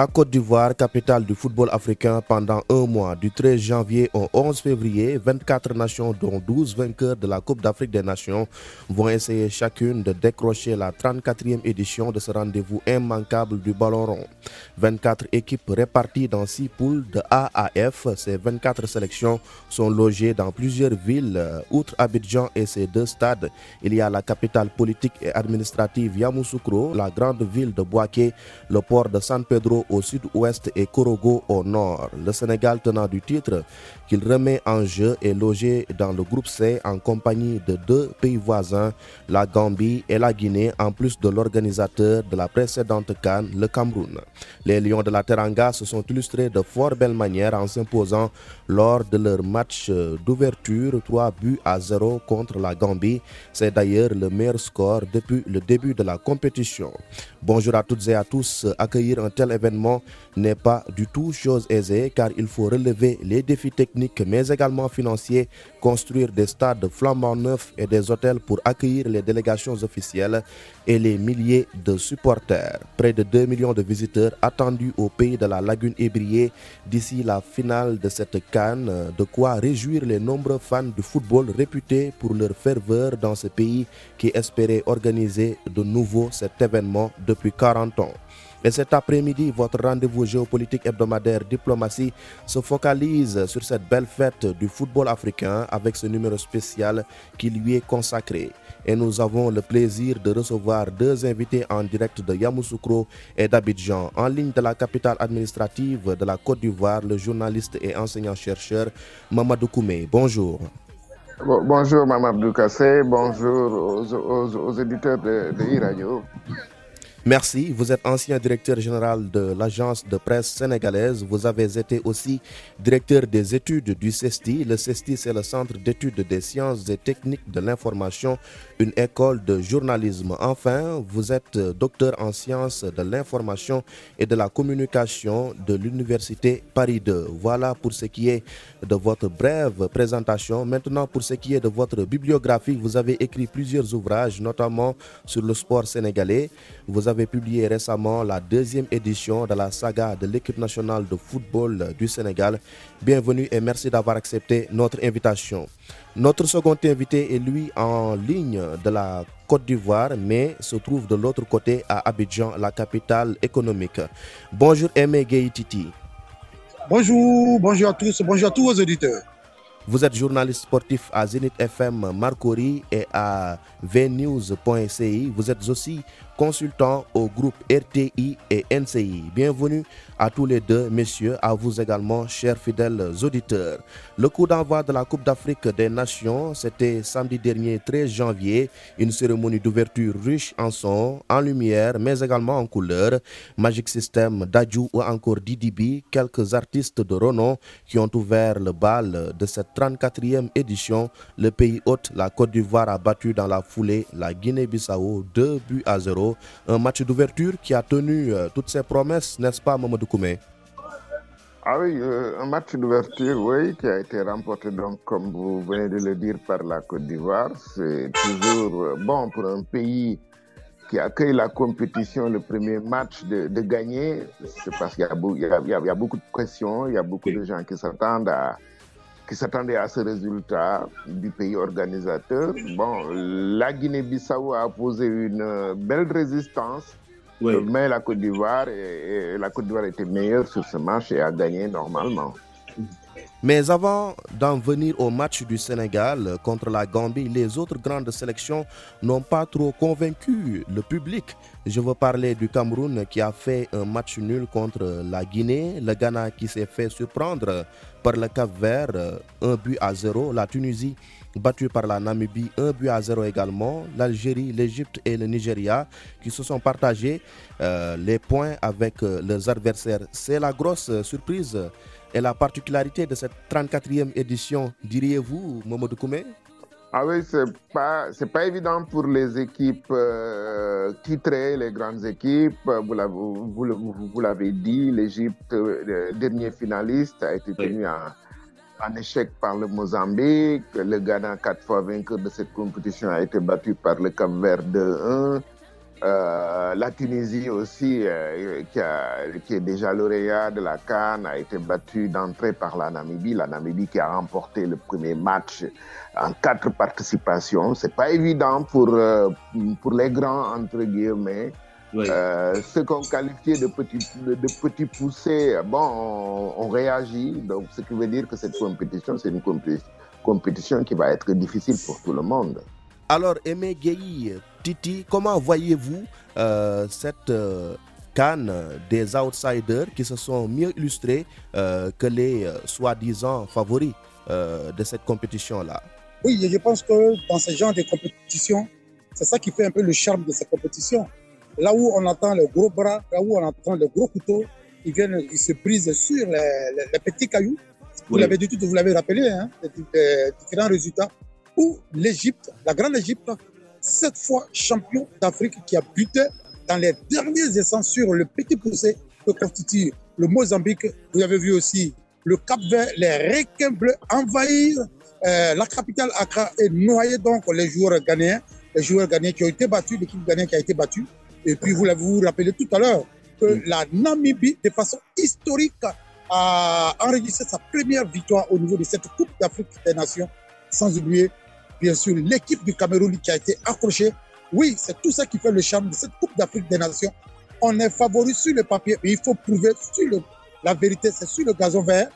La Côte d'Ivoire, capitale du football africain pendant un mois, du 13 janvier au 11 février, 24 nations, dont 12 vainqueurs de la Coupe d'Afrique des Nations, vont essayer chacune de décrocher la 34e édition de ce rendez-vous immanquable du ballon rond. 24 équipes réparties dans 6 poules de A à F. Ces 24 sélections sont logées dans plusieurs villes. Outre Abidjan et ses deux stades, il y a la capitale politique et administrative Yamoussoukro, la grande ville de Boaké, le port de San Pedro au sud-ouest et Korogo au nord. Le Sénégal tenant du titre qu'il remet en jeu est logé dans le groupe C en compagnie de deux pays voisins, la Gambie et la Guinée, en plus de l'organisateur de la précédente Cannes, le Cameroun. Les Lions de la Teranga se sont illustrés de fort belle manière en s'imposant lors de leur match d'ouverture 3 buts à 0 contre la Gambie. C'est d'ailleurs le meilleur score depuis le début de la compétition. Bonjour à toutes et à tous. Accueillir un tel événement n'est pas du tout chose aisée car il faut relever les défis techniques mais également financiers, construire des stades flambant neufs et des hôtels pour accueillir les délégations officielles et les milliers de supporters. Près de 2 millions de visiteurs attendus au pays de la lagune ébriée d'ici la finale de cette canne, de quoi réjouir les nombreux fans du football réputés pour leur ferveur dans ce pays qui espérait organiser de nouveau cet événement depuis 40 ans. Et cet après-midi, votre rendez-vous géopolitique hebdomadaire Diplomatie se focalise sur cette belle fête du football africain avec ce numéro spécial qui lui est consacré. Et nous avons le plaisir de recevoir deux invités en direct de Yamoussoukro et d'Abidjan, en ligne de la capitale administrative de la Côte d'Ivoire, le journaliste et enseignant-chercheur Mamadou Koumé. Bonjour. Bonjour Mamadou Kassé, bonjour aux, éditeurs de, de. Merci. Vous êtes ancien directeur général de l'agence de presse sénégalaise. Vous avez été aussi directeur des études du CESTI. Le CESTI, c'est le Centre d'études des sciences et techniques de l'information, une école de journalisme. Enfin, vous êtes docteur en sciences de l'information et de la communication de l'Université Paris 2. Voilà pour ce qui est de votre brève présentation. Maintenant, pour ce qui est de votre bibliographie, vous avez écrit plusieurs ouvrages, notamment sur le sport sénégalais. Avez publié récemment la deuxième édition de la saga de l'équipe nationale de football du Sénégal. Bienvenue et merci d'avoir accepté notre invitation. Notre second invité est lui en ligne de la Côte d'Ivoire, mais se trouve de l'autre côté à Abidjan, la capitale économique. Bonjour Aimé Titi. Bonjour, bonjour à tous, bonjour à tous vos auditeurs. Vous êtes journaliste sportif à Zenith FM Marcory et à vnews.ci. Vous êtes aussi consultant au groupe RTI et NCI. Bienvenue à tous les deux, messieurs, à vous également, chers fidèles auditeurs. Le coup d'envoi de la Coupe d'Afrique des Nations, c'était samedi dernier 13 janvier, une cérémonie d'ouverture riche en son, en lumière, mais également en couleur. Magic System, Dajou ou encore Didibi, quelques artistes de renom qui ont ouvert le bal de cette 34e édition. Le pays hôte, la Côte d'Ivoire, a battu dans la foulée la Guinée-Bissau 2 buts à 0 un match d'ouverture qui a tenu euh, toutes ses promesses, n'est-ce pas, Mamadou Koumé Ah oui, euh, un match d'ouverture, oui, qui a été remporté, donc, comme vous venez de le dire, par la Côte d'Ivoire. C'est toujours euh, bon pour un pays qui accueille la compétition, le premier match de, gagner. C'est parce qu'il y, a beaucoup de pression, il y a beaucoup de gens qui s'attendent à qui s'attendaient à ce résultat du pays organisateur. Bon, la Guinée-Bissau a posé une belle résistance, oui. mais la Côte d'Ivoire la Côte d'Ivoire était meilleure sur ce match et a gagné normalement. Mais avant d'en venir au match du Sénégal contre la Gambie, les autres grandes sélections n'ont pas trop convaincu le public. Je veux parler du Cameroun qui a fait un match nul contre la Guinée, le Ghana qui s'est fait surprendre par le Cap Vert, un but à zéro, la Tunisie battue par la Namibie, un but à zéro également, l'Algérie, l'Égypte et le Nigeria qui se sont partagés euh, les points avec euh, leurs adversaires. C'est la grosse surprise et la particularité de cette 34e édition, diriez-vous, Mamadou Koumé? Ah oui, c'est pas c'est pas évident pour les équipes euh, titrées, les grandes équipes. Vous l'avez vous, vous, vous l'avez dit, l'Égypte, euh, dernier finaliste, a été tenu oui. En, échec par le Mozambique. Le Ghana, quatre fois vainqueur de cette compétition, a été battu par le Cap-Vert 2-1. Euh, la Tunisie aussi, euh, qui, est déjà lauréat de la Cannes, a été battue d'entrée par la Namibie. La Namibie qui a remporté le premier match en quatre participations. C'est pas évident pour, euh, pour les grands, entre guillemets. Oui. ceux qu'on qualifiait de petits, de, de petits poussés, bon, on, on, réagit. Donc, ce qui veut dire que cette compétition, c'est une compétition, compétition qui va être difficile pour tout le monde. Alors, Aimé Gueye, Titi, comment voyez-vous euh, cette euh, canne des outsiders qui se sont mieux illustrés euh, que les soi-disant favoris de cette compétition-là? Oui, je pense que dans ce genre de compétition, c'est ça qui fait un peu le charme de ces compétitions. Là où on attend le gros bras, là où on attend le gros couteau, ils viennent, ils se brisent sur les, les, les petits cailloux. Vous oui. l'avez dit tout, vous l'avez rappelé, hein, les, les différents résultats. Où l'Égypte, la grande Égypte, cette fois champion d'Afrique qui a buté dans les derniers essais sur le petit poussé que constitue le Mozambique. Vous avez vu aussi le Cap Vert, les requins bleus envahir euh, la capitale Accra et noyer donc les joueurs ghanéens, les joueurs ghanéens qui ont été battus, l'équipe ghanéenne qui a été battue. Et puis vous l'avez vous rappelé tout à l'heure que mmh. la Namibie, de façon historique, a enregistré sa première victoire au niveau de cette Coupe d'Afrique des Nations, sans oublier bien sûr l'équipe du Cameroun qui a été accrochée. Oui, c'est tout ça qui fait le charme de cette Coupe d'Afrique des Nations. On est favori sur le papier, mais il faut prouver sur le, la vérité, c'est sur le gazon vert.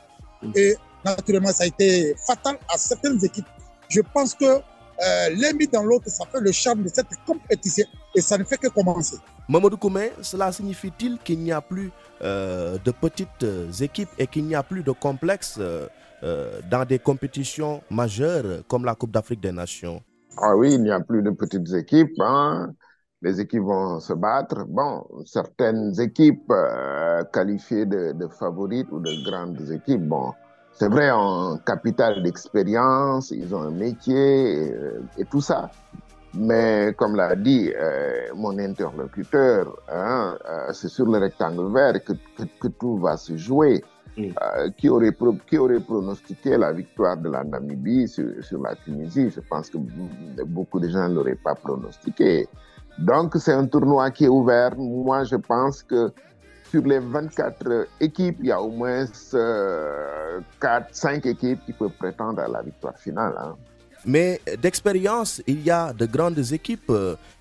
Et naturellement, ça a été fatal à certaines équipes. Je pense que euh, l'un mis dans l'autre, ça fait le charme de cette compétition et ça ne fait que commencer. Mamadou Koumé, cela signifie-t-il qu'il n'y a plus euh, de petites équipes et qu'il n'y a plus de complexes euh, euh, dans des compétitions majeures comme la Coupe d'Afrique des Nations? Ah oui, il n'y a plus de petites équipes. Hein. Les équipes vont se battre. Bon, certaines équipes euh, qualifiées de, de, favorites ou de grandes équipes, bon, c'est vrai, en capital d'expérience, ils ont un métier et, et, tout ça. Mais comme l'a dit euh, mon interlocuteur, hein, c'est sur le rectangle vert que, que, que tout va se jouer. Mm. Euh, qui, aurait pro, qui aurait pronostiqué la victoire de la Namibie sur, sur la Tunisie? Je pense que beaucoup de gens ne l'auraient pas pronostiqué. Donc c'est un tournoi qui est ouvert. Moi, je pense que sur les 24 équipes, il y a au moins euh, 4, 5 équipes qui peuvent prétendre à la victoire finale. Hein. Mais d'expérience, il y a de grandes équipes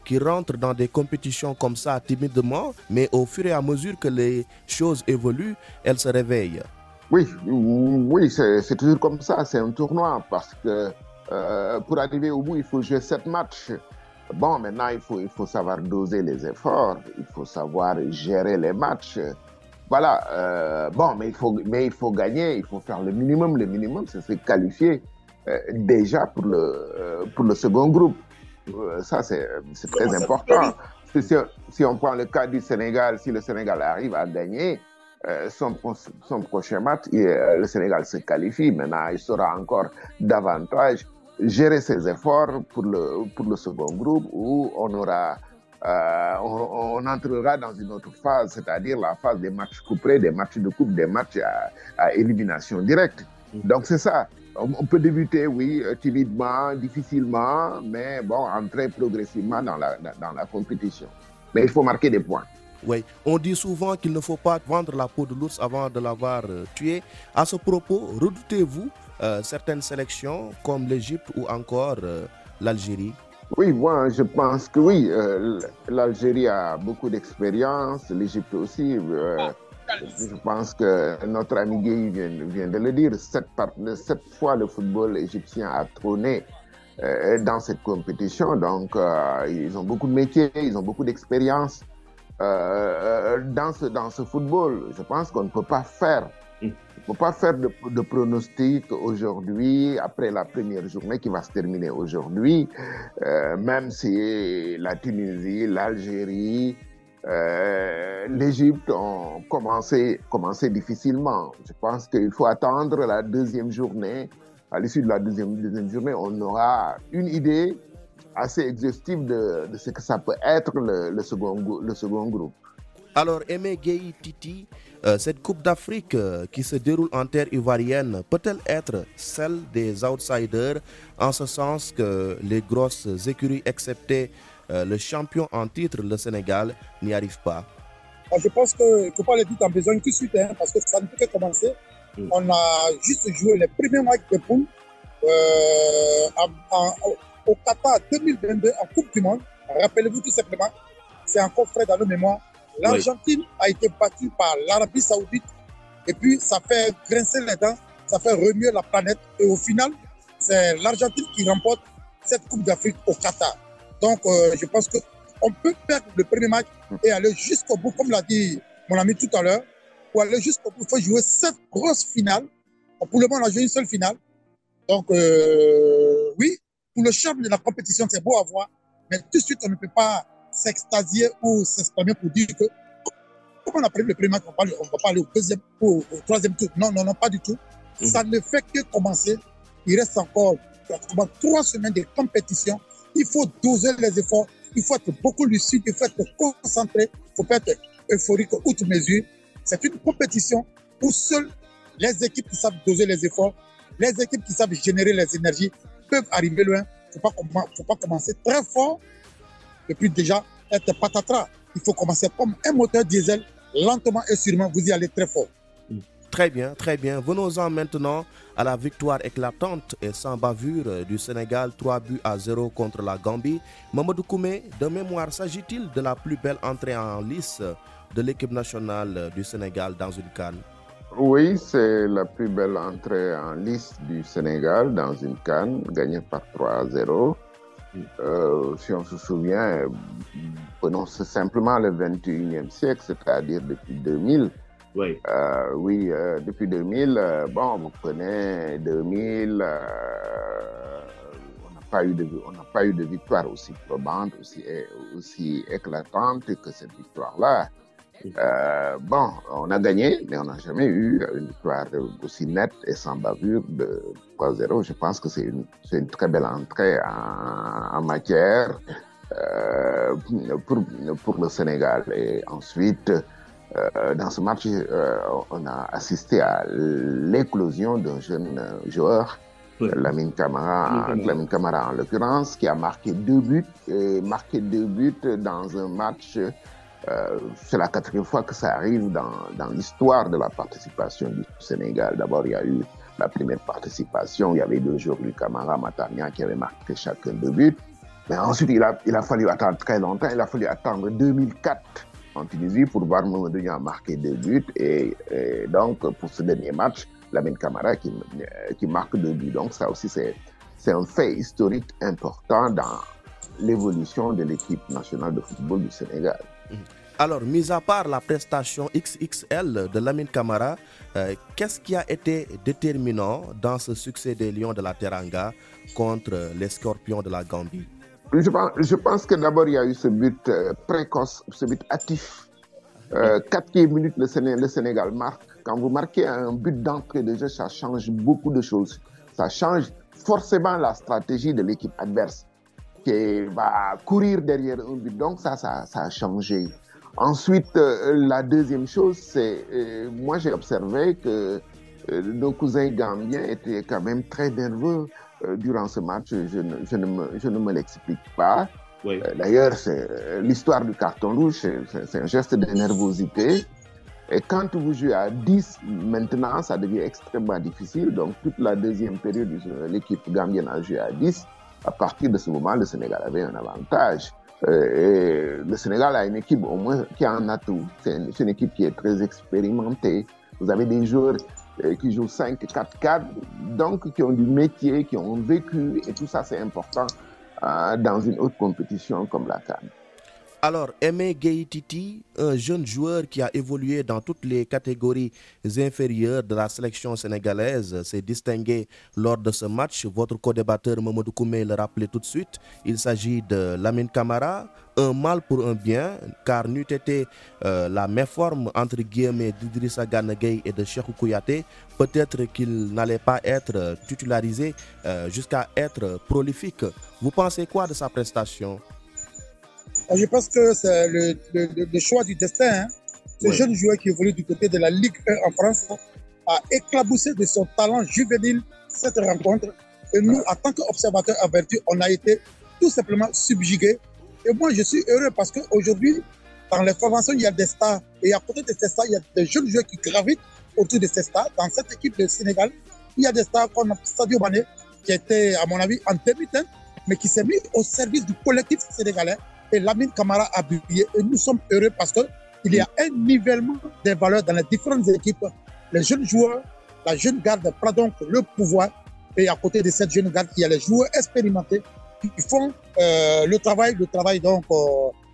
qui rentrent dans des compétitions comme ça timidement, mais au fur et à mesure que les choses évoluent, elles se réveillent. Oui, oui, c'est toujours comme ça. C'est un tournoi parce que euh, pour arriver au bout, il faut jouer sept matchs. Bon, maintenant, il faut, savoir doser les efforts, il faut savoir gérer les matchs. Voilà. Euh, bon, mais il, faut, mais il faut gagner, il faut faire le minimum. Le minimum, c'est se qualifier euh, déjà pour le, euh, pour le second groupe. Euh, ça, c'est très important. Si, si, on prend le cas du Sénégal, si le Sénégal arrive à gagner son, son prochain match, le Sénégal se qualifie. Maintenant, il sera encore davantage gérer ses efforts pour le, pour le second groupe où on aura euh, on, on, entrera dans une autre phase, c'est-à-dire la phase des matchs couperés, des matchs de coupe, des matchs à, à élimination directe. Donc c'est ça. On, peut débuter, oui, timidement, difficilement, mais bon, entrer progressivement dans la, dans la compétition. Mais il faut marquer des points. Oui, on dit souvent qu'il ne faut pas vendre la peau de l'ours avant de l'avoir euh, tué. À ce propos, redoutez-vous euh, certaines sélections comme l'Égypte ou encore euh, l'Algérie? Oui, moi je pense que oui. Euh, L'Algérie a beaucoup d'expérience, l'Égypte aussi. Je pense que notre ami Guy vient, vient, de le dire. Sept fois le football égyptien a trôné dans cette compétition. Donc ils ont beaucoup de métiers, ils ont beaucoup d'expérience. dans, ce, dans ce football, je pense qu'on ne peut pas faire il ne faut pas faire de, de pronostic aujourd'hui, après la première journée qui va se terminer aujourd'hui, euh, même si la Tunisie, l'Algérie, euh, l'Égypte ont commencé, commencé difficilement. Je pense qu'il faut attendre la deuxième journée. À l'issue de la deuxième, journée, on aura une idée assez exhaustive de, ce que ça peut être le, second, le second groupe. Alors, Aimé Gueye Titi, euh, cette Coupe d'Afrique euh, qui se déroule en terre ivoirienne peut-elle être celle des outsiders en ce sens que les grosses écuries, excepté le champion en titre, le Sénégal, n'y arrive pas Je pense qu'il ne faut pas le dire en besoin tout de suite, hein, parce que ça ne peut que commencer. Mm. On a juste joué les premiers matchs de poule au Qatar 2022 en Coupe du Monde. Rappelez-vous tout simplement, c'est encore frais dans nos mémoires. L'Argentine a été battue par l'Arabie Saoudite et puis ça fait grincer les dents, ça fait remuer la planète et au final, c'est l'Argentine qui remporte cette Coupe d'Afrique au Qatar. Donc, euh, je pense qu'on peut perdre le premier match et aller jusqu'au bout, comme l'a dit mon ami tout à l'heure, pour aller jusqu'au bout, il faut jouer cette grosse finale. Pour le moment, on a joué une seule finale. Donc, euh, oui, pour le charme de la compétition, c'est beau à voir, mais tout de suite, on ne peut pas s'extasier ou s'exprimer pour dire que, comme on a pris le premier match, on ne va pas aller au deuxième ou au troisième tour. Non, non, non, pas du tout. Mhm. Ça ne fait que commencer. Il reste encore trois semaines de compétition. Il faut doser les efforts. Il faut être beaucoup lucide. Il faut être concentré. Il faut pas être euphorique outre mesure. C'est une compétition où seules les équipes qui savent doser les efforts, les équipes qui savent générer les énergies peuvent arriver loin. Il ne faut pas commencer très fort et puis déjà être patatras. Il faut commencer comme un moteur diesel, lentement et sûrement, vous y allez très fort. Très bien, très bien. Venons-en maintenant à la victoire éclatante et sans bavure du Sénégal, 3 buts à 0 contre la Gambie. Mamadou Koumé, de mémoire, s'agit-il de la plus belle entrée en lice de l'équipe nationale du Sénégal dans une canne? Oui, c'est la plus belle entrée en lice du Sénégal dans une canne, gagnée par 3 à 0. Euh, si on se souvient, prenons simplement le 21e siècle, c'est-à-dire depuis 2000. Oui. Euh, oui, euh, depuis 2000, bon, vous prenez 2000, on n'a pas eu de, on n'a pas eu de victoire aussi probante, aussi, aussi éclatante que cette victoire-là. Euh, bon, on a gagné, mais on n'a jamais eu une victoire aussi nette et sans bavure de 3-0. Je pense que c'est une, une, très belle entrée en, en matière euh, pour, pour, le Sénégal. Et ensuite, euh, dans ce match, euh, on a assisté à l'éclosion d'un jeune joueur, oui. Lamine Camara, Lamine Camara en l'occurrence, qui a marqué deux buts, et marqué deux buts dans un match euh, c'est la quatrième fois que ça arrive dans, dans l'histoire de la participation du Sénégal. D'abord, il y a eu la première participation, il y avait deux jours du Camara Matania qui avait marqué chacun deux buts. Mais ensuite, il a, il a fallu attendre très longtemps, il a fallu attendre 2004 en Tunisie pour voir Mamadou marquer deux buts. Et, donc, pour ce dernier match, Lamine Camara qui, qui marque deux buts. Donc, ça aussi, c'est, un fait historique important dans l'évolution de l'équipe nationale de football du Sénégal. Alors, mis à part la prestation XXL de Lamine Camara, euh, qu'est-ce qui a été déterminant dans ce succès des Lions de la Teranga contre les Scorpions de la Gambie? Je pense, je pense que d'abord, il y a eu ce but euh, précoce, ce but hâtif. Euh, quatrième minute, le Sénégal, le Sénégal marque. Quand vous marquez un but d'entrée de jeu, ça change beaucoup de choses. Ça change forcément la stratégie de l'équipe adverse qui va courir derrière un but. Donc ça, ça, ça a changé. Ensuite, euh, la deuxième chose, c'est, euh, moi j'ai observé que euh, nos cousins gambiens étaient quand même très nerveux durant ce match. Je ne, je ne me, je ne me l'explique pas. Oui. Euh, D'ailleurs, l'histoire du carton rouge, c'est un geste de nervosité. Et quand vous jouez à 10 maintenant, ça devient extrêmement difficile. Donc toute la deuxième période, l'équipe gambienne a joué à 10 à partir de ce moment, le Sénégal avait un avantage. Euh, et le Sénégal a une équipe au moins qui a un atout. C'est une, une, équipe qui est très expérimentée. Vous avez des joueurs euh, qui jouent 5-4-4, donc qui ont du métier, qui ont vécu, et tout ça c'est important euh, dans une autre compétition comme la CAN. Alors, Aimé Gaïtiti, un jeune joueur qui a évolué dans toutes les catégories inférieures de la sélection sénégalaise, s'est distingué lors de ce match. Votre co-débatteur Mamadou Koumé le rappelait tout de suite. Il s'agit de Lamine Camara, un mal pour un bien, car n'eût été euh, la méforme entre guillemets d'Idrissa Ganagay et de Cheikh Kouyaté, peut-être qu'il n'allait pas être titularisé euh, jusqu'à être prolifique. Vous pensez quoi de sa prestation? Je pense que c'est le, le, le, choix du destin. Hein. Ce jeune joueur qui évolue du côté de la Ligue 1 en France a éclaboussé de son talent juvénile cette rencontre. Et nous, en tant qu'observateurs avertis, on a été tout simplement subjugués Et moi, je suis heureux parce qu'aujourd'hui, dans les formations, il y a des stars. Et à côté de ces stars, il y a des jeunes joueurs qui gravitent autour de ces stars. Dans cette équipe de Sénégal, il y a des stars comme Sadio Mané, qui était, à mon avis, en demi mais qui s'est mis au service du collectif sénégalais. Et Lamine Camara a brillé. Et nous sommes heureux parce qu'il y a un nivellement des valeurs dans les différentes équipes. Les jeunes joueurs, la jeune garde prend donc le pouvoir. Et à côté de cette jeune garde, il y a les joueurs expérimentés qui font euh, le travail, le travail donc euh,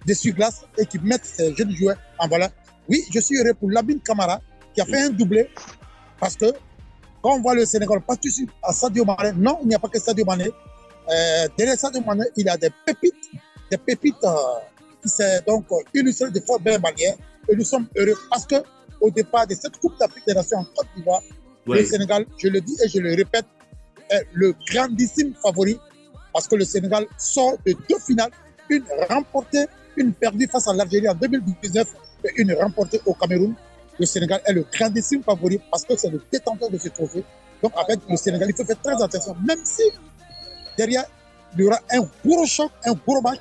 d'essuie-glace et qui mettent ces jeunes joueurs en valeur. Oui, je suis heureux pour Lamine Camara qui a fait un doublé parce que quand on voit le Sénégal, pas à Sadio Mané, non, il n'y a pas que Sadio Mané. Euh, derrière Sadio Mané, il y a des pépites, des pépites euh, qui s'est donc illustrées de fort belles manières. Et nous sommes heureux parce que au départ de cette Coupe d'Afrique des Nations en Côte d'Ivoire, le Sénégal, je le dis et je le répète, est le grandissime favori parce que le Sénégal sort de deux finales, une remportée, une perdue face à l'Algérie en 2019 et une remportée au Cameroun. Le Sénégal est le grandissime favori parce que c'est le détenteur de ce trophée. Donc avec le Sénégal, il faut faire très attention, même si derrière, il y aura un gros choc, un gros match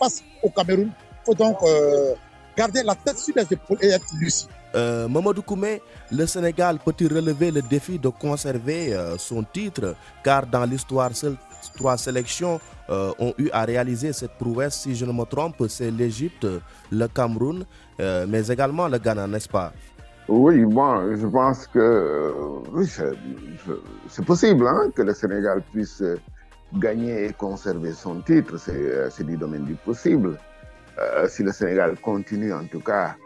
face au Cameroun. Il faut donc euh, garder la tête sur les épaules et être lucide. Euh, Mamadou Koumé, le Sénégal peut-il relever le défi de conserver euh, son titre? Car dans l'histoire, seules trois sélections euh, ont eu à réaliser cette prouesse. Si je ne me trompe, c'est l'Égypte, le Cameroun, euh, mais également le Ghana, n'est-ce pas? Oui, bon, je pense que oui, c'est possible hein, que le Sénégal puisse gagner et conserver son titre. C'est du domaine du possible. si le Sénégal continue en tout cas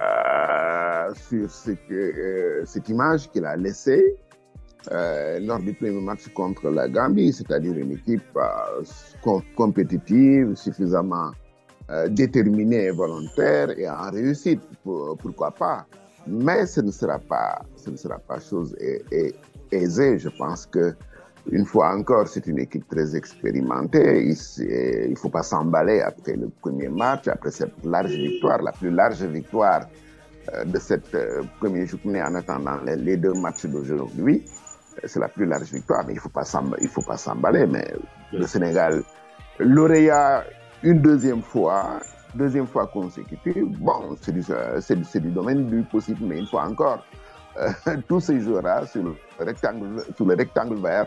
euh, sur euh, cette image qu'il a laissée euh, lors du premier match contre la Gambie, c'est-à-dire une équipe com compétitive, suffisamment déterminée et volontaire et en réussite, pour, pourquoi pas. Mais ce ne sera pas, ce ne sera pas chose aisée. Je pense que une fois encore, c'est une équipe très expérimentée. Il ne faut pas s'emballer après le premier match, après cette large victoire, la plus large victoire euh, de cette euh, première journée en attendant les, deux matchs d'aujourd'hui. C'est la plus large victoire, mais il ne faut pas s'emballer. Mais le Sénégal, lauréat une deuxième fois, deuxième fois consécutive, bon, c'est du, du, domaine du possible, mais une fois encore, euh, sur le rectangle, sur le rectangle vert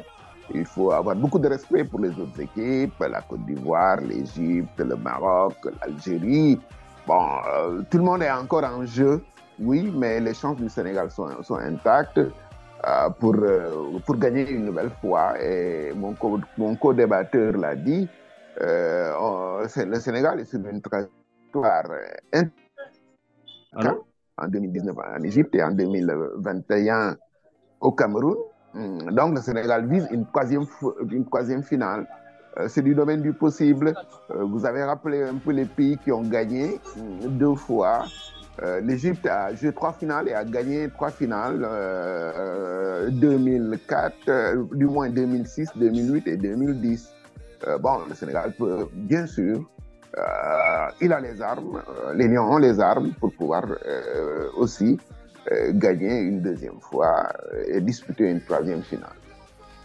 il faut avoir beaucoup de respect pour les autres équipes, la Côte d'Ivoire, l'Égypte, le Maroc, l'Algérie. Bon, euh, tout le monde est encore en jeu, oui, mais les chances du Sénégal sont, sont intactes euh, pour, euh, pour gagner une nouvelle fois. Et mon, co mon co-débatteur l'a dit, le Sénégal est sur une trajectoire en 2019 en Égypte et en 2021 au Cameroun. Hmm. Donc le Sénégal vise une troisième, finale. Euh, c'est du domaine du possible. Euh, vous avez rappelé un peu les pays qui ont gagné hmm, deux fois. Euh, L'Égypte a joué trois finales et a gagné trois finales, 2004, du moins 2006, 2008 et 2010. bon, le Sénégal peut, bien sûr, il a les armes, les Lions ont les armes pour pouvoir aussi gagner une deuxième fois et disputer une troisième finale.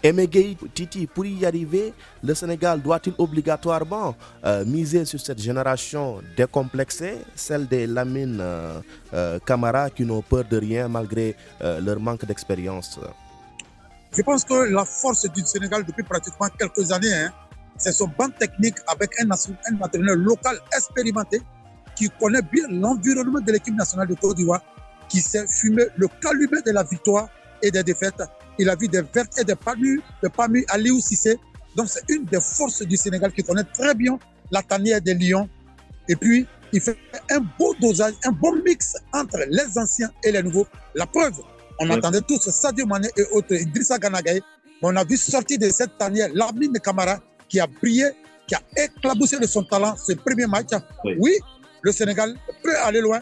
Emegei Titi, pour y arriver, le Sénégal doit-il obligatoirement euh, miser sur cette génération décomplexée, celle des Lamine euh, euh, Camara qui n'ont peur de rien malgré euh, leur manque d'expérience? Je pense que la force du Sénégal depuis pratiquement quelques années, hein, c'est son banc technique avec un, un entraîneur local expérimenté qui connaît bien l'environnement de l'équipe nationale de Côte d'Ivoire qui s'est fumé le calumet de la victoire et des défaites. Il a vu des vertes et des mûres, des mûres à Léo Cissé. Donc c'est une des forces du Sénégal qui connaît très bien la tanière des Lions. Et puis, il fait un beau dosage, un bon mix entre les anciens et les nouveaux. La preuve, on entendait tous Sadio Mane et autres, Idrissa Ganagaye. On a vu sortir de cette tanière Lamine Camara qui a brillé, qui a éclaboussé de son talent ce premier match. Oui, oui le Sénégal peut aller loin,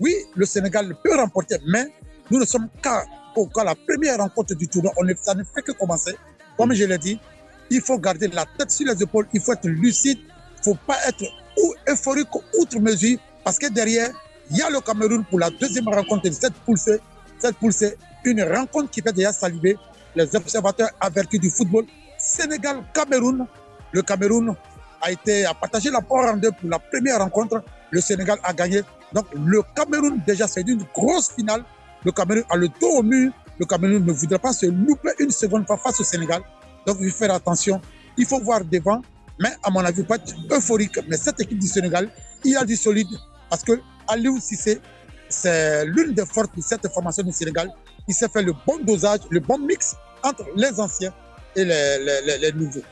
oui, le Sénégal peut remporter, mais nous ne sommes qu'à la première rencontre du tournoi. On ça ne fait que commencer. Comme je l'ai dit, il faut garder la tête sur les épaules, il faut être lucide, il ne faut pas être ou euphorique outre mesure, parce que derrière, il y a le Cameroun pour la deuxième rencontre de cette poule Cette poule une rencontre qui fait déjà saliver les observateurs avertis du football. Sénégal-Cameroun. Le Cameroun a été à partager la poire en deux pour la première rencontre. Le Sénégal a gagné. Donc le Cameroun déjà c'est une grosse finale. Le Cameroun a le dos au mur. Le Cameroun ne voudrait pas se louper une seconde fois face au Sénégal. Donc il faut faire attention. Il faut voir devant. Mais à mon avis, pas euphorique. Mais cette équipe du Sénégal, il a du solide parce que Aliou Cissé, c'est l'une des forces de cette formation du Sénégal. Il s'est fait le bon dosage, le bon mix entre les anciens et les nouveaux.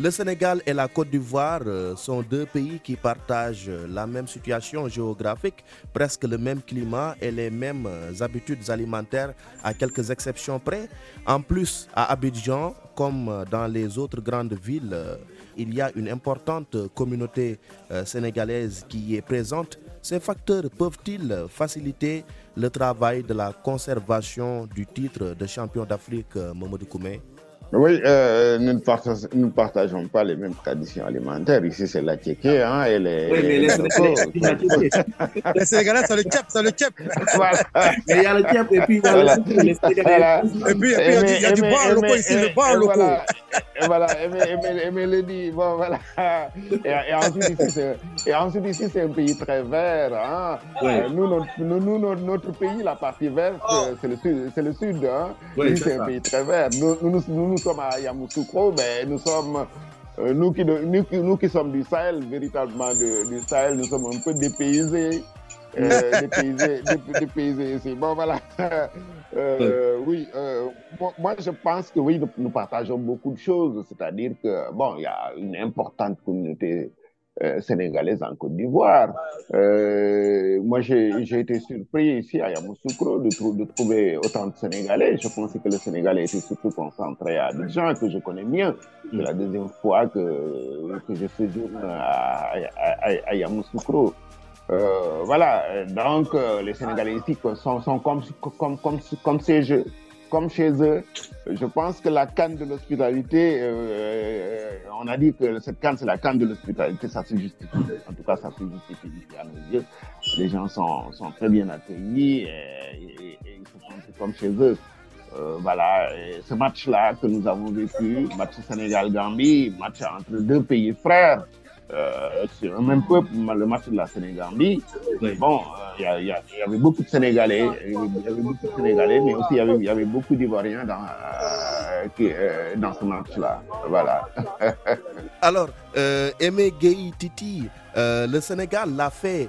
Le Sénégal et la Côte d'Ivoire euh, sont deux pays qui partagent la même situation géographique, presque le même climat et les mêmes euh, habitudes alimentaires à quelques exceptions près. En plus, à Abidjan, comme dans les autres grandes villes, euh, il y a une importante communauté sénégalaise qui est présente. Ces facteurs peuvent-ils faciliter le travail de la conservation du titre de champion d'Afrique, Momodou Koumé? Oui, euh, nous, ne partageons, nous, partageons, pas les mêmes traditions alimentaires. Ici, c'est la tchéké, hein, et les... Oui, mais les, les Sénégalais, c'est le tchèp, c'est le tchèp. Voilà. Mais il y a le tchèp, et puis il y a voilà. le les Sénégalais. Voilà. Et puis, et puis il y a, il y a du bar loco ici, le bar loco. Voilà, et voilà, et Mélodie, bon, voilà. Et, et, ensuite, ici, c'est un pays très vert. Hein. Euh, nous, notre, nous, notre, notre, pays, la partie verte, oh. c'est le sud. C'est le sud hein. C'est un pays très vert. Nous, nous, nous, sommes à Yamoussoukro, mais nous sommes, euh, nous, qui, nous, nous, qui sommes du Sahel, véritablement de, du Sahel, nous sommes un peu dépaysés. Euh, dépaysés, dé, dépaysés ici. Bon, voilà. Euh, oui, moi, moi, je pense que oui, nous, nous partageons beaucoup de choses. C'est-à-dire que, bon, il y a une importante communauté euh, sénégalaise en Côte d'Ivoire. Euh, moi, j'ai été surpris ici à Yamoussoukro de, de, trouver autant de Sénégalais. Je pensais que le Sénégal était surtout concentré à des gens que je connais bien. C'est la deuxième fois que, que je séjourne à, à, à Yamoussoukro. Euh, voilà, donc euh, les Sénégalais ici sont, sont comme, comme, comme, comme ces jeux comme chez eux. Je pense que la canne de l'hospitalité, euh, on a dit que cette canne, c'est la canne de l'hospitalité, ça se justifie. En tout cas, ça se justifie à nos yeux. Les gens sont, sont très bien accueillis et, et, ils se sentent comme chez eux. Euh, voilà, ce match-là que nous avons vécu, match Sénégal-Gambie, match entre deux pays frères, euh, sur un même peuple, le match de la Sénégambie. Oui. Bon, il euh, y, y, y, avait beaucoup de Sénégalais, il y avait beaucoup de Sénégalais, mais aussi il y avait, y avait beaucoup d'Ivoiriens dans, euh, qui, dans ce match-là. Voilà. Alors, Aimé Gueye Titi, le Sénégal l'a fait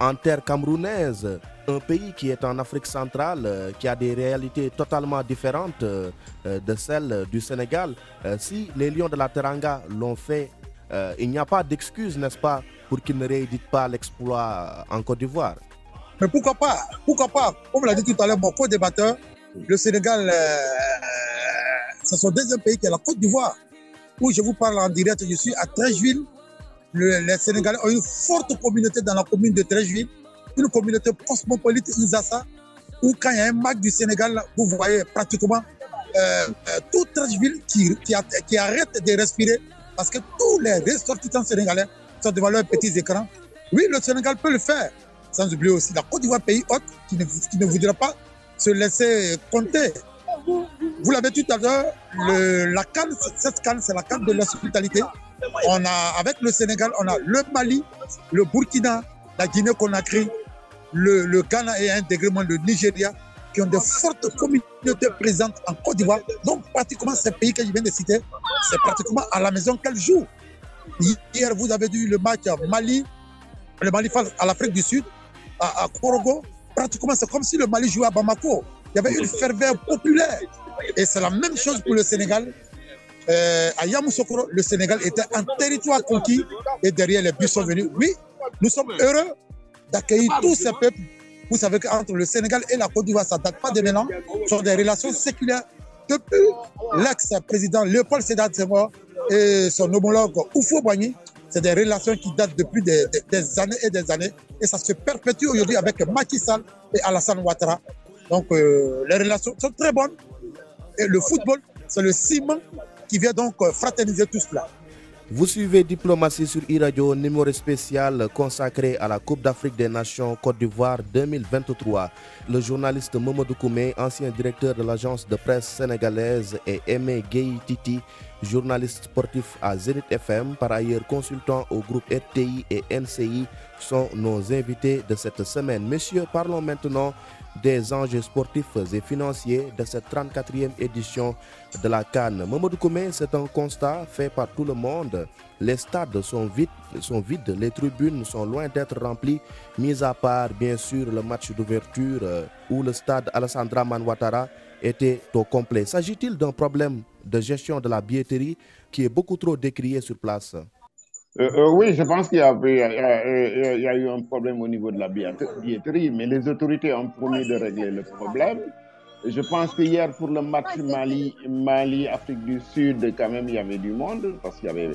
en terre camerounaise, un pays qui est en Afrique centrale, qui a des réalités totalement différentes de celles du Sénégal. si les Lions de la Teranga l'ont fait euh, il n'y a pas d'excuse, n'est-ce pas, pour qu'ils ne rééditent pas l'exploit en Côte d'Ivoire. Mais pourquoi pas Pourquoi pas? Comme l'a dit tout à l'heure mon co-débatteur, le Sénégal, euh, c'est son deuxième pays qui est la Côte d'Ivoire, où je vous parle en direct, je suis à Trècheville. Le, les Sénégalais ont une forte communauté dans la commune de Trècheville, une communauté cosmopolite Insassa, où quand il y a un match du Sénégal, vous voyez pratiquement euh, toute Trècheville qui, qui arrête de respirer parce que tous les ressortissants sénégalais sont devant leurs petits écrans. Oui, le Sénégal peut le faire. Sans oublier aussi la Côte d'Ivoire, pays hôte, qui ne, voudra pas se laisser compter. Vous l'avez dit tout à l'heure, la cette canne, c'est la canne de l'hospitalité. On a, avec le Sénégal, on a le Mali, le Burkina, la Guinée-Conakry, le, Ghana et intégralement le Nigeria, qui ont de fortes communautés présentes en Côte d'Ivoire. Donc, pratiquement, ces pays que je viens de citer, c'est pratiquement à la maison qu'elles jouent. Hier, vous avez vu le match Mali, le Mali face à l'Afrique du Sud, à, à. Pratiquement, c'est comme si le Mali jouait à Bamako. Il y avait une ferveur populaire. Et c'est la même chose pour le Sénégal. Euh, à Yamoussoukro, le Sénégal était un territoire conquis et derrière les bus sont venus. Oui, nous sommes heureux d'accueillir tous ces peuples vous savez qu'entre le Sénégal et la Côte d'Ivoire, ça ne date pas de maintenant. Ce sont des relations séculaires depuis l'ex-président Léopold Sédar Senghor et son homologue Oufo Boigny. C'est des relations qui datent depuis des, années et des années. Et ça se perpétue aujourd'hui avec Macky Sall et Alassane Ouattara. Donc, euh, les relations sont très bonnes. Et le football, c'est le ciment qui vient donc fraterniser tout cela. Vous suivez Diplomatie sur e-radio, numéro spécial consacré à la Coupe d'Afrique des Nations Côte d'Ivoire 2023. Le journaliste Momodou Koumé, ancien directeur de l'agence de presse sénégalaise, et Aimé Gueye Titi, journaliste sportif à Zenith FM, par ailleurs consultant au groupe RTI et NCI, sont nos invités de cette semaine. Messieurs, parlons maintenant des enjeux sportifs et financiers de cette 34e édition de la Cannes. Mamadou Koumé, c'est un constat fait par tout le monde. Les stades sont vides, sont vides, les tribunes sont loin d'être remplies, mis à part bien sûr le match d'ouverture euh, où le stade Alessandra Manwatara était au complet. S'agit-il d'un problème de gestion de la billetterie qui est beaucoup trop décrié sur place? Euh, euh, oui, je pense qu'il y, a eu un problème au niveau de la billetterie, mais les autorités ont promis de régler le problème. Je pense que hier, pour le match Mali, Mali, Afrique du Sud, quand même, il y avait du monde, parce qu'il y avait,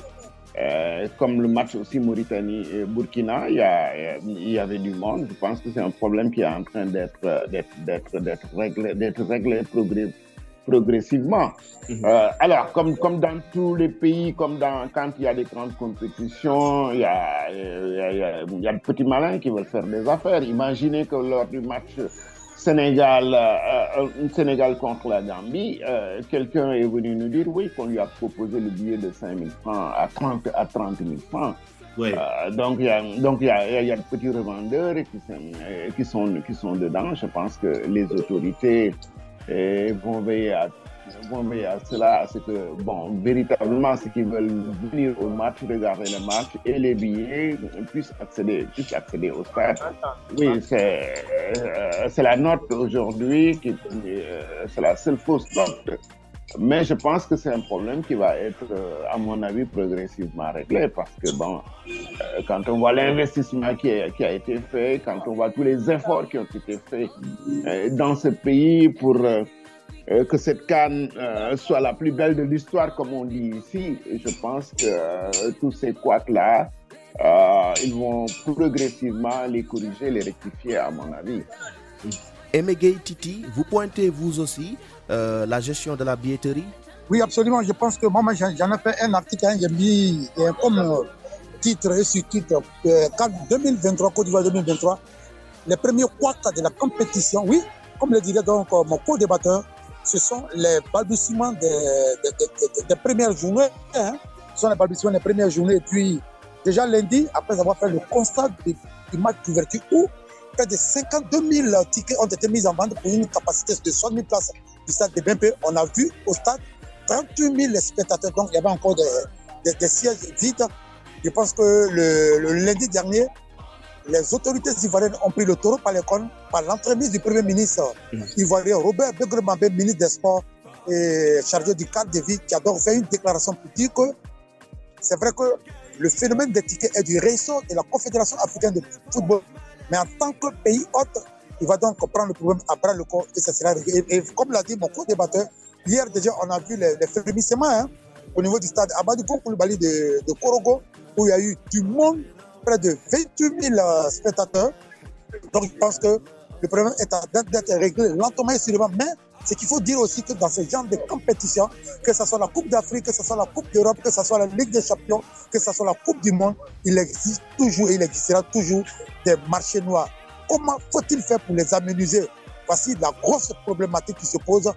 euh, comme le match aussi Mauritanie et Burkina, il y, a, il y avait du monde. Je pense que c'est un problème qui est en train d'être réglé, réglé progressivement. Mhm. Euh, alors, comme, comme dans tous les pays, comme dans, quand il y a des grandes compétitions, il y a, il y a, il y a de petits malins qui veulent faire des affaires. Imaginez que lors du match Sénégal, euh, euh Sénégal contre la Gambie, euh, quelqu'un est venu nous dire oui, qu'on lui a proposé le billet de 5 000 francs à 30, à 30 000 francs. Euh, donc, il y a, donc y a, y a de petits revendeurs qui sont, qui sont, qui sont dedans. Je pense que les autorités et vont veiller à, vont veiller à cela, c'est que, bon, véritablement, ceux qui veulent venir au match, regarder le match et les billets puissent accéder, puissent accéder au stade. Oui, c'est euh, c'est la note aujourd'hui, qui euh, c'est la seule fausse note. Mais je pense que c'est un problème qui va être, euh, à mon avis, progressivement réglé parce que, bon, quand on voit l'investissement qui, a été fait, quand on voit tous les efforts qui ont été faits dans ce pays pour que cette canne soit la plus belle de l'histoire, comme on dit ici, je pense que tous ces couacs-là, ils vont progressivement les corriger, les rectifier, à mon avis. Emegay Titi, vous pointez vous aussi euh, la gestion de la billetterie? Oui, absolument. Je pense que moi, j'en ai fait un article, hein, j'ai mis comme euh, titre et sous-titre, euh, 2023, Côte d'Ivoire 2023, les premiers quarts de la compétition, oui, comme le dirait donc euh, mon co-débatteur, ce sont les balbutiements des, premières journées. Hein. Ce sont les balbutiements des premières journées. Et puis, déjà lundi, après avoir fait le constat du match d'ouverture où près de 52 000 tickets ont été mis en vente pour une capacité de 60 000 places du stade de BMP. On a vu au stade 38 000 spectateurs, donc il y avait encore des, des, des sièges vides. Je pense que le, le, lundi dernier, les autorités ivoiriennes ont pris le taureau par les cornes par l'entremise du Premier ministre mmh. ivoirien Robert Begremambé, ministre des Sports et chargé du cadre de vie, qui a donc fait une déclaration pour dire que c'est vrai que le phénomène des tickets est du réseau de la Confédération africaine de football mais en tant que pays hôte, il va donc prendre le problème à bras le corps et ça sera réglé. Et, comme l'a dit mon co-débatteur, hier déjà, on a vu les, frémissements hein, au niveau du stade Abadou Koulibaly de, de Korogo, où il y a eu du monde, près de 28 000 euh, spectateurs. Donc je pense que le problème est en train d'être réglé lentement et sûrement. Mais ce qu'il faut dire aussi que dans ce genre de compétition, que ce soit la Coupe d'Afrique, que ce soit la Coupe d'Europe, que ce soit la Ligue des Champions, que ce soit la Coupe du Monde, il existe toujours et il existera toujours des marchés noirs. Comment faut-il faire pour les aménuiser? Voici la grosse problématique qui se pose.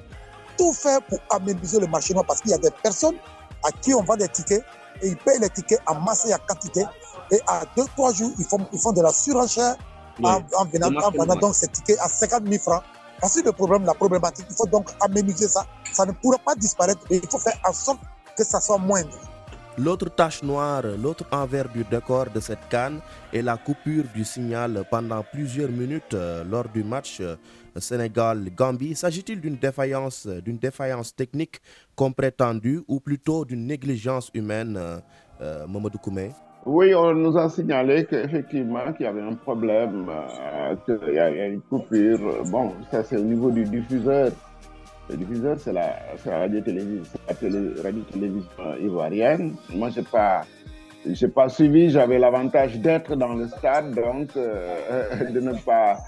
Tout faire pour aménuiser le marché noir parce qu'il y a des personnes à qui on vend des tickets et ils payent les tickets en masse et en quantité. Et à deux, trois jours, ils font, ils font de la surenchère. En, en, venant, en vendant donc ces tickets à 50 000 francs. Voici le problème, la problématique. Il faut donc aménager ça. Ça ne pourra pas disparaître, mais il faut faire en sorte que ça soit moindre. L'autre tache noire, l'autre envers du décor de cette canne est la coupure du signal pendant plusieurs minutes lors du match Sénégal-Gambie. S'agit-il d'une défaillance, d'une défaillance technique comme prétendu ou plutôt d'une négligence humaine, euh, Mamadou Koumé? Oui, on nous a signalé qu'effectivement, qu'il y avait un problème, euh, qu'il y a une coupure. Bon, ça c'est au niveau du diffuseur. Le diffuseur, c'est la, radio-télévision ivoirienne. Moi, je n'ai pas, pas suivi, j'avais l'avantage d'être dans le stade, donc euh, de ne pas...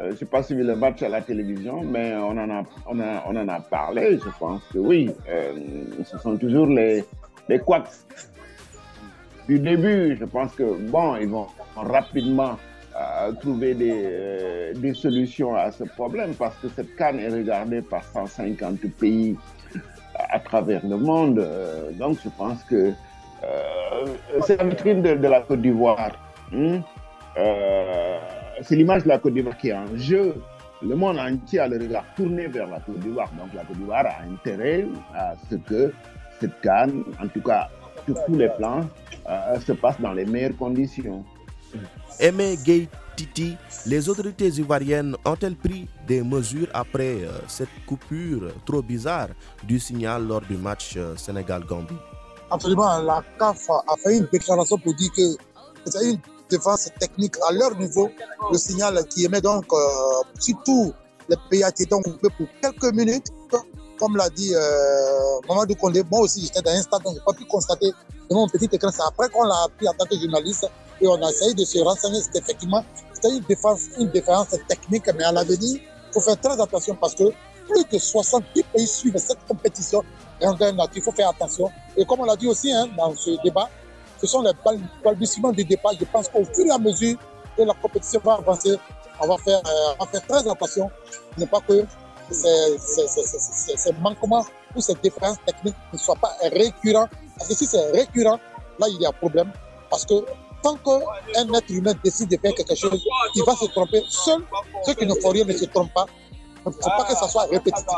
Euh, je n'ai pas suivi le match à la télévision, mais on en a, on en a parlé. Je pense que oui, euh, ce sont toujours les, les du début, je pense que bon, ils vont rapidement euh, trouver des, euh, des, solutions à ce problème parce que cette canne est regardée par 150 pays à travers le monde. donc, je pense que c'est la vitrine de, la Côte d'Ivoire. Hmm? c'est l'image de la Côte d'Ivoire qui est en jeu. Le monde entier a le regard tourné vers la Côte d'Ivoire. Donc la Côte d'Ivoire a intérêt à ce que cette canne, en tout cas sur tous les plans, euh, se passe dans les meilleures conditions. Aimé Gay Titi, les autorités ivoiriennes ont-elles pris des mesures après euh, cette coupure trop bizarre du signal lors du match euh, Sénégal-Gambie? Absolument, la CAF a fait une déclaration pour dire que c'est une défense technique à leur niveau. Le signal qui émet donc, euh, surtout les pays été coupés pour quelques minutes. Comme l'a dit euh, Mamadou Kondé, moi aussi j'étais dans un stade, donc je n'ai pas pu constater de mon petit écran. C'est après qu'on l'a appris en tant que journaliste et on a essayé de se renseigner. C'était effectivement c'était une défense, une différence technique, mais à l'avenir, il faut faire très attention parce que plus de 70 pays suivent cette compétition. Il faut faire attention. Et comme on l'a dit aussi hein, dans ce débat, ce sont les balbutiements du départ. Je pense qu'au fur et à mesure que la compétition va avancer, on va faire, euh, faire très attention. Ne pas que ces, manquements ou ces différences techniques ne soient pas récurrents. Parce que si c'est récurrent, là, il y a problème. Parce que tant qu'un être humain décide de faire quelque chose, il va se tromper. Seul ceux qui ne font rien ne se trompent pas. Il ne faut pas que ça soit répétitif.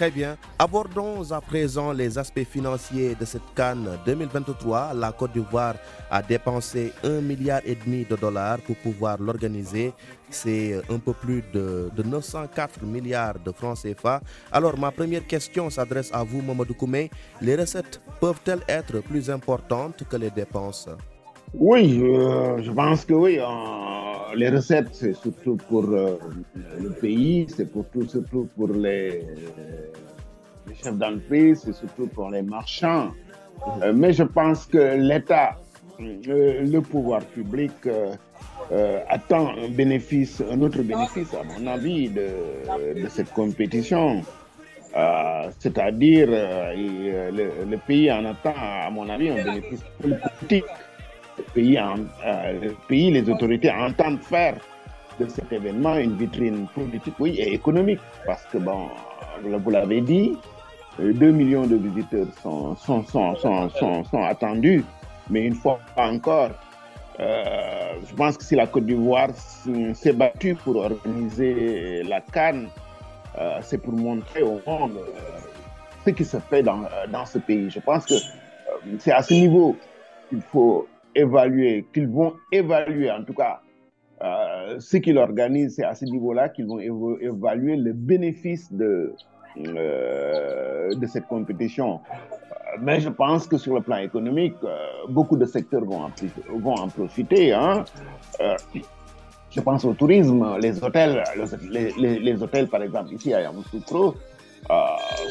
Très bien. Abordons à présent les aspects financiers de cette Cannes 2023. La Côte d'Ivoire a dépensé un milliard et demi de dollars pour pouvoir l'organiser. C'est un peu plus de, 904 milliards de francs CFA. Alors ma première question s'adresse à vous, Mamadou Koumé. Les recettes peuvent-elles être plus importantes que les dépenses? Oui, euh, je pense que oui. les recettes, c'est surtout pour euh, le pays, c'est pour tout, surtout pour les, les chefs d'entreprise, c'est surtout pour les marchands. Euh, mais je pense que l'État, le pouvoir public, attend un bénéfice, un autre bénéfice, à mon avis, de, de cette compétition. C'est-à-dire, le, le, pays en attend, à mon avis, un bénéfice politique pays, euh, pays, les autorités entendent faire de cet événement une vitrine politique oui, et économique. Parce que, bon, vous l'avez dit, 2 euh, millions de visiteurs sont, sont, sont, sont, attendus. Mais une fois encore, euh, je pense que si la Côte d'Ivoire s'est battue pour organiser la Cannes, c'est pour montrer au monde ce qui se fait dans, dans ce pays. Je pense que c'est à ce niveau qu'il faut évaluer, qu'ils vont évaluer en tout cas euh, ce qu'ils organisent, c'est à ce niveau-là qu'ils vont évaluer le bénéfice de, euh, de cette compétition. Euh, mais je pense que sur le plan économique, beaucoup de secteurs vont en, vont en profiter. Hein. je pense au tourisme, les hôtels, les, les, hôtels par exemple ici à Yamoussoukro,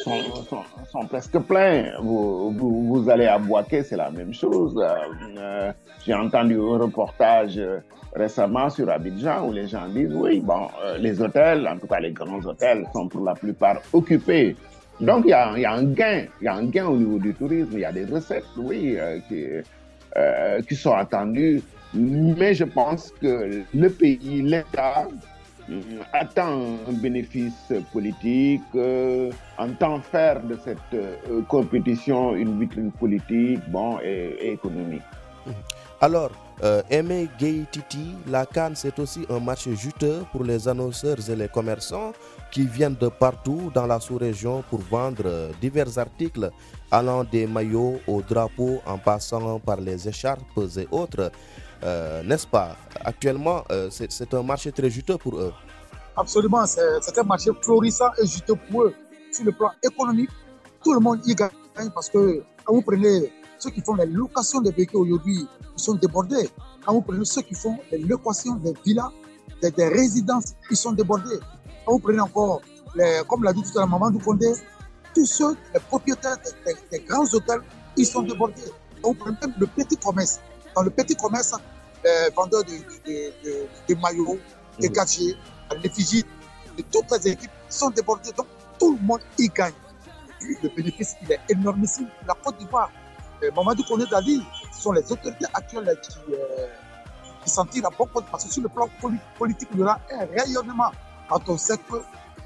sont, sont, presque pleins. Vous, allez à Boaké, c'est la même chose. Euh, euh, j'ai entendu un reportage euh, récemment sur Abidjan où les gens disent oui, bon, les hôtels, en tout cas les grands hôtels, sont pour la plupart occupés. Donc il y a, un gain, il y a un gain au niveau du tourisme, il y a des recettes, oui, qui sont attendues. Mais je pense que le pays, l'État, attend un bénéfice politique, euh, entend faire de cette euh, compétition une vitrine politique bon, et, économique. Alors, euh, Aimé Gay Titi, la Cannes, c'est aussi un marché juteux pour les annonceurs et les commerçants qui viennent de partout dans la sous-région pour vendre divers articles allant des maillots aux drapeaux en passant par les écharpes et autres. Euh, n'est-ce pas? Actuellement, euh, c'est un marché très juteux pour eux. Absolument, c'est un marché florissant et juteux pour eux. Sur le plan économique, tout le monde y gagne parce que quand vous prenez ceux qui font les locations des véhicules aujourd'hui, ils sont débordés. Quand vous prenez ceux qui font les locations des villas, des, résidences, ils sont débordés. Quand vous prenez encore, comme l'a dit tout à l'heure Maman Condé, tous ceux, les propriétaires des, grands hôtels, ils sont débordés. Quand vous prenez même le petit commerce, dans le petit commerce, les vendeurs de, maillots, de mmh. gadgets, l'effigie de toutes les équipes sont débordées. Donc tout le monde y gagne. le bénéfice, il est énormissime. La Côte d'Ivoire, euh, Mamadou Kone Dali, ce sont les autorités actuelles qui, euh, qui s'en tirent à bon compte parce que sur le plan politique, il y aura un rayonnement. Quand on sait que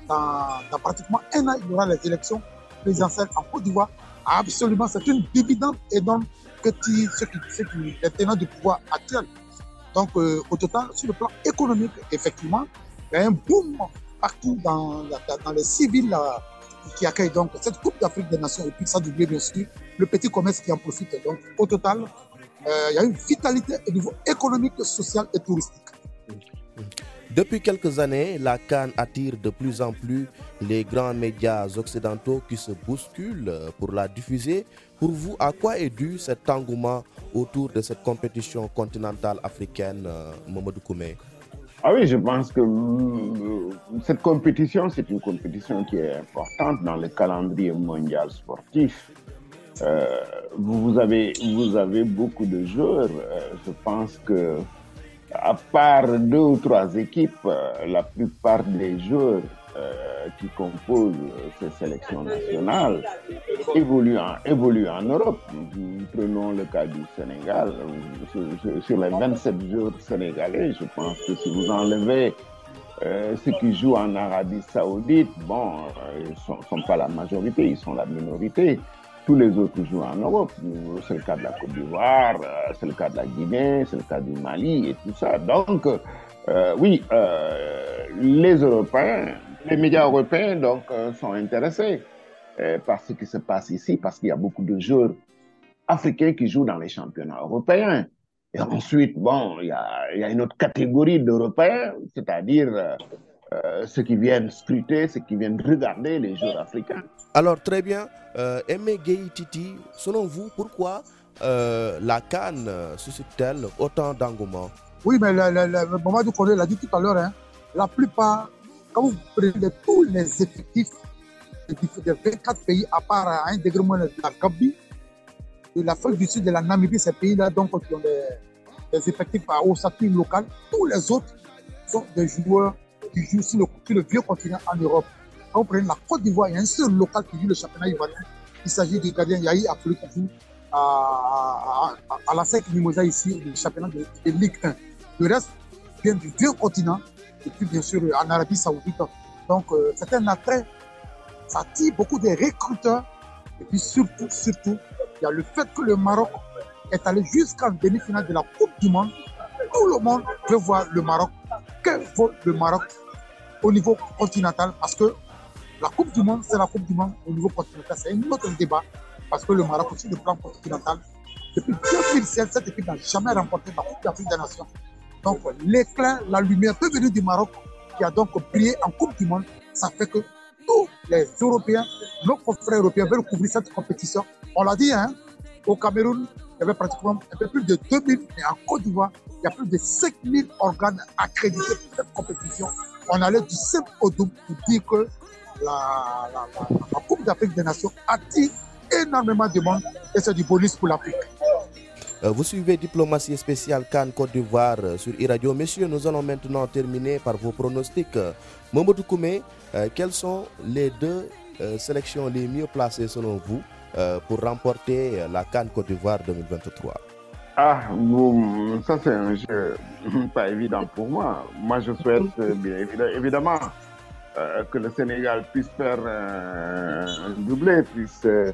dans, pratiquement un an, il y aura les élections présidentielle en Côte d'Ivoire, absolument, c'est une dividende énorme que ceux qui, ceux qui, les tenants du pouvoir actuel. Donc, euh, au total, sur le plan économique, effectivement, il y a un boom partout dans, dans, les civils là, qui accueillent donc cette Coupe d'Afrique des Nations. Et puis, ça d'oublier bien sûr le petit commerce qui en profite. Donc, au total, euh, il y a une vitalité au niveau économique, social et touristique. Depuis quelques années, la Cannes attire de plus en plus les grands médias occidentaux qui se bousculent pour la diffuser. Pour vous, à quoi est dû cet engouement autour de cette compétition continentale africaine, euh, Mamadou Koumé? Ah oui, je pense que euh, cette compétition, c'est une compétition qui est importante dans le calendrier mondial sportif. Euh, vous, avez, vous avez beaucoup de joueurs. je pense que à part deux ou trois équipes, euh, la plupart des joueurs euh, qui composent ces sélections nationales évoluent en, Europe. Prenons le cas du Sénégal. Sur, les 27 joueurs sénégalais, je pense que si vous enlevez euh, ceux qui jouent en Arabie Saoudite, bon, ils ne sont, pas la majorité, ils sont la minorité. Tous les autres jouent en Europe. C'est le cas de la Côte d'Ivoire, euh, c'est le cas de la Guinée, c'est le cas du Mali et tout ça. Donc, euh, oui, euh, les Européens, les médias européens donc, sont intéressés par ce qui se passe ici, parce qu'il y a beaucoup de joueurs africains qui jouent dans les championnats européens. Et ensuite, bon, il y a, il y a une autre catégorie d'Européens, c'est-à-dire euh, ceux qui viennent scruter, ceux qui viennent regarder les joueurs africains. Alors, très bien. Euh, Aimé Titi, selon vous, pourquoi euh, la Cannes suscite-t-elle autant d'engouement? Oui, mais le, le, le Mamadou Kone l'a dit tout à l'heure, hein, la plupart, quand vous prenez tous les effectifs des 24 pays, à part un degré moins de la Gambie, de l'Afrique du Sud, de la Namibie, ces pays-là, donc, qui ont des, des effectifs à haut statut local, tous les autres sont des joueurs qui jouent sur le, sur le vieux continent en Europe. Quand vous prenez la Côte d'Ivoire, il y a un seul local qui joue le championnat ivoirien. Il s'agit du gardien Yahi Apollo qui joue à, à, à, la 5 Mimosa ici, le championnat de, de, Ligue 1. Le reste vient du vieux continent et puis bien sûr en Arabie Saoudite. Donc euh, c'est un attrait, ça attire beaucoup de recruteurs et puis surtout, surtout, il y a le fait que le Maroc est allé jusqu'en demi-finale de la Coupe du Monde. Tout le monde veut voir le Maroc. Que vaut le Maroc? Au niveau continental Parce que la Coupe du Monde, c'est la Coupe du Monde au niveau continental. C'est un autre débat parce que le Maroc aussi, le plan continental, depuis 2007, cette équipe n'a jamais remporté la Coupe d'Afrique des Nations. Donc l'éclair, la lumière peut venir du Maroc qui a donc brillé en Coupe du Monde. Ça fait que tous les Européens, nos confrères européens veulent couvrir cette compétition. On l'a dit, hein, au Cameroun, y avait pratiquement un peu plus de 2000, et en Côte d'Ivoire, il y a plus de 5000 organes accrédités pour cette compétition. On allait du simple au double pour dire que la, Coupe d'Afrique des Nations attire énormément de monde et c'est du bonus pour l'Afrique. Euh, Vous suivez Diplomatie spéciale Cannes Côte d'Ivoire euh, sur e-radio. Messieurs, nous allons maintenant terminer par vos pronostics. Mamadou Koumé, euh, quelles sont les deux sélections les mieux placées selon vous? Pour remporter la Cannes Côte d'Ivoire 2023 Ah, ça c'est un jeu pas évident pour moi. Moi je souhaite bien évidemment euh, que le Sénégal puisse faire euh, un doublé, puisse euh,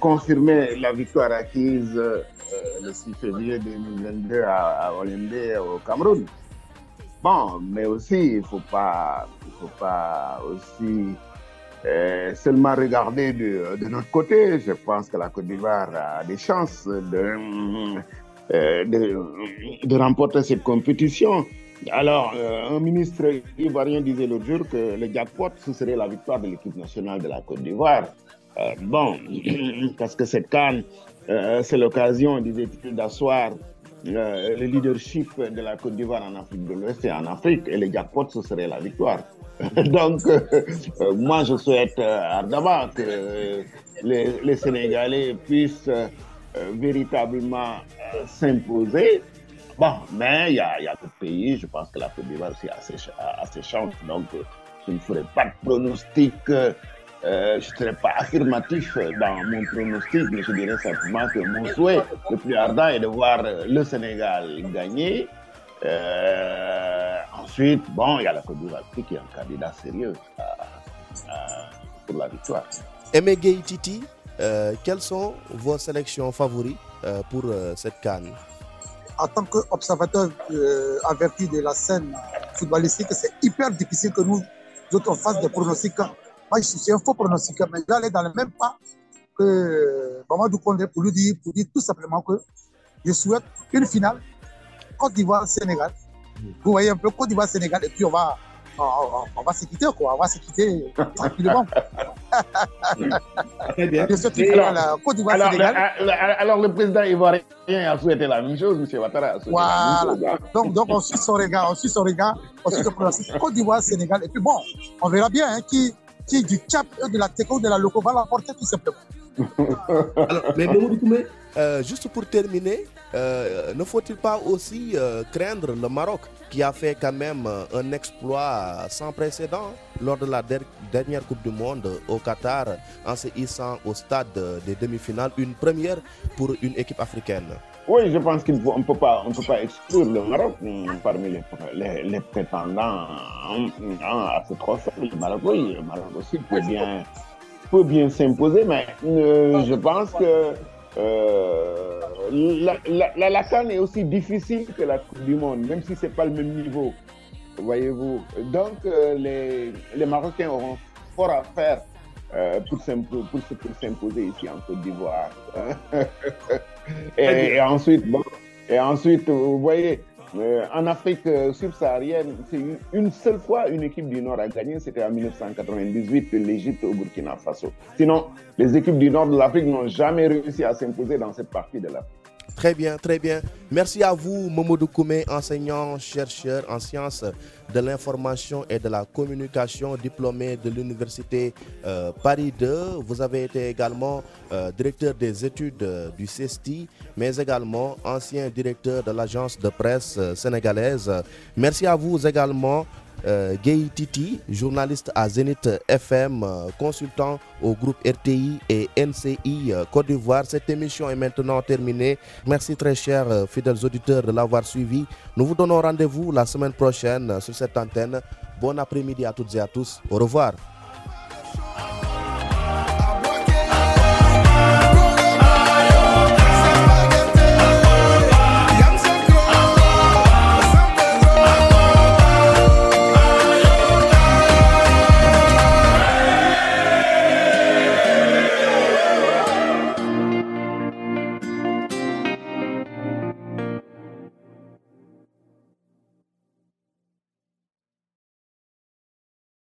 confirmer la victoire acquise le 6 février 2022 à, à au Cameroun. Bon, mais aussi, il ne faut pas, il faut pas aussi seulement regarder de, notre côté. Je pense que la Côte d'Ivoire a des chances de, de remporter cette compétition. Alors, euh, un ministre ivoirien disait l'autre jour que le jackpot, ce serait la victoire de l'équipe nationale de la Côte d'Ivoire. Euh, bon, parce que cette canne, euh, c'est l'occasion, disait-il, d'asseoir le leadership de la Côte d'Ivoire en Afrique de l'Ouest et en Afrique. Et le jackpot, ce serait la victoire. Donc, moi, je souhaite ardemment que les, Sénégalais puissent véritablement s'imposer. Bon, mais il y a, y d'autres pays, je pense que la Côte d'Ivoire aussi a ses, donc je ne ferai pas de pronostic, euh, je ne serai pas affirmatif dans mon pronostic, mais je dirais simplement que mon souhait le plus ardent est de voir le Sénégal gagner. Euh, ensuite, bon, il y a la Côte d'Ivoire qui est un candidat sérieux à, à, pour la victoire. Aimé Gueye Titi, euh, quelles sont vos sélections favorites euh, pour euh, cette canne En tant qu'observateur euh, averti de la scène footballistique, c'est hyper difficile que nous autres on fasse des pronostics. Moi, je suis un faux pronostic, mais j'allais dans le même pas que Mamadou Kondé pour lui dire, pour dire tout simplement que je souhaite une finale Côte d'Ivoire-Sénégal. Vous voyez un peu Côte d'Ivoire-Sénégal et puis on va, on, on- on va se quitter, quoi. On va se quitter tranquillement. Très bien. Souhaite une Et- finale euh, Côte Alors, le, alors, alors, le président ivoirien a souhaité la même chose, M. Ouattara? Voilà. chose. Donc, donc, on suit son regard, on suit son regard, on suit son pronostic. Côte d'Ivoire, Sénégal. Et puis bon, on verra bien hein, qui, qui du Cap, et de la Teco, de la Loco va l'emporter tout simplement. Alors, mais Koumé, euh, juste pour terminer, euh, ne faut-il pas aussi euh, craindre le Maroc qui a fait quand même euh, un exploit sans précédent lors de la der- dernière Coupe du Monde au Qatar en se hissant au stade des demi-finales, une première pour une équipe africaine? Oui, je pense qu'on ne peut pas, exclure le Maroc hum, parmi les, prétendants hum, hum, à ce trophée. Oui, le Maroc aussi peut bien, s'imposer, mais je pense que euh, la, la, la, la CAN est aussi difficile que la Coupe du Monde, même si ce n'est pas le même niveau. Voyez-vous. Donc, euh, les, les Marocains auront fort à faire euh, pour s'impo- pour se- pour s'imposer ici en Côte d'Ivoire. et, et ensuite, bon, et ensuite, vous voyez, euh, en Afrique euh, subsaharienne, c'est une, une seule fois une équipe du Nord a gagné, c'était en 1998, l'Égypte au Burkina Faso. Sinon, les équipes du Nord de l'Afrique n'ont jamais réussi à s'imposer dans cette partie de l'Afrique. Très bien, très bien. Merci à vous, Momodou Koumé, enseignant, chercheur en sciences de l'information et de la communication, diplômé de l'Université euh, Paris 2. Vous avez été également euh, directeur des études euh, du CESTI, mais également ancien directeur de l'agence de presse sénégalaise. Merci à vous également, euh, Gay Titi, journaliste à Zénith FM, euh, consultant au groupe RTI et NCI euh, Côte d'Ivoire. Cette émission est maintenant terminée. Merci très chers fidèles auditeurs de l'avoir suivi. Nous vous donnons rendez-vous la semaine prochaine sur cette antenne. Bon après-midi à toutes et à tous. Au revoir.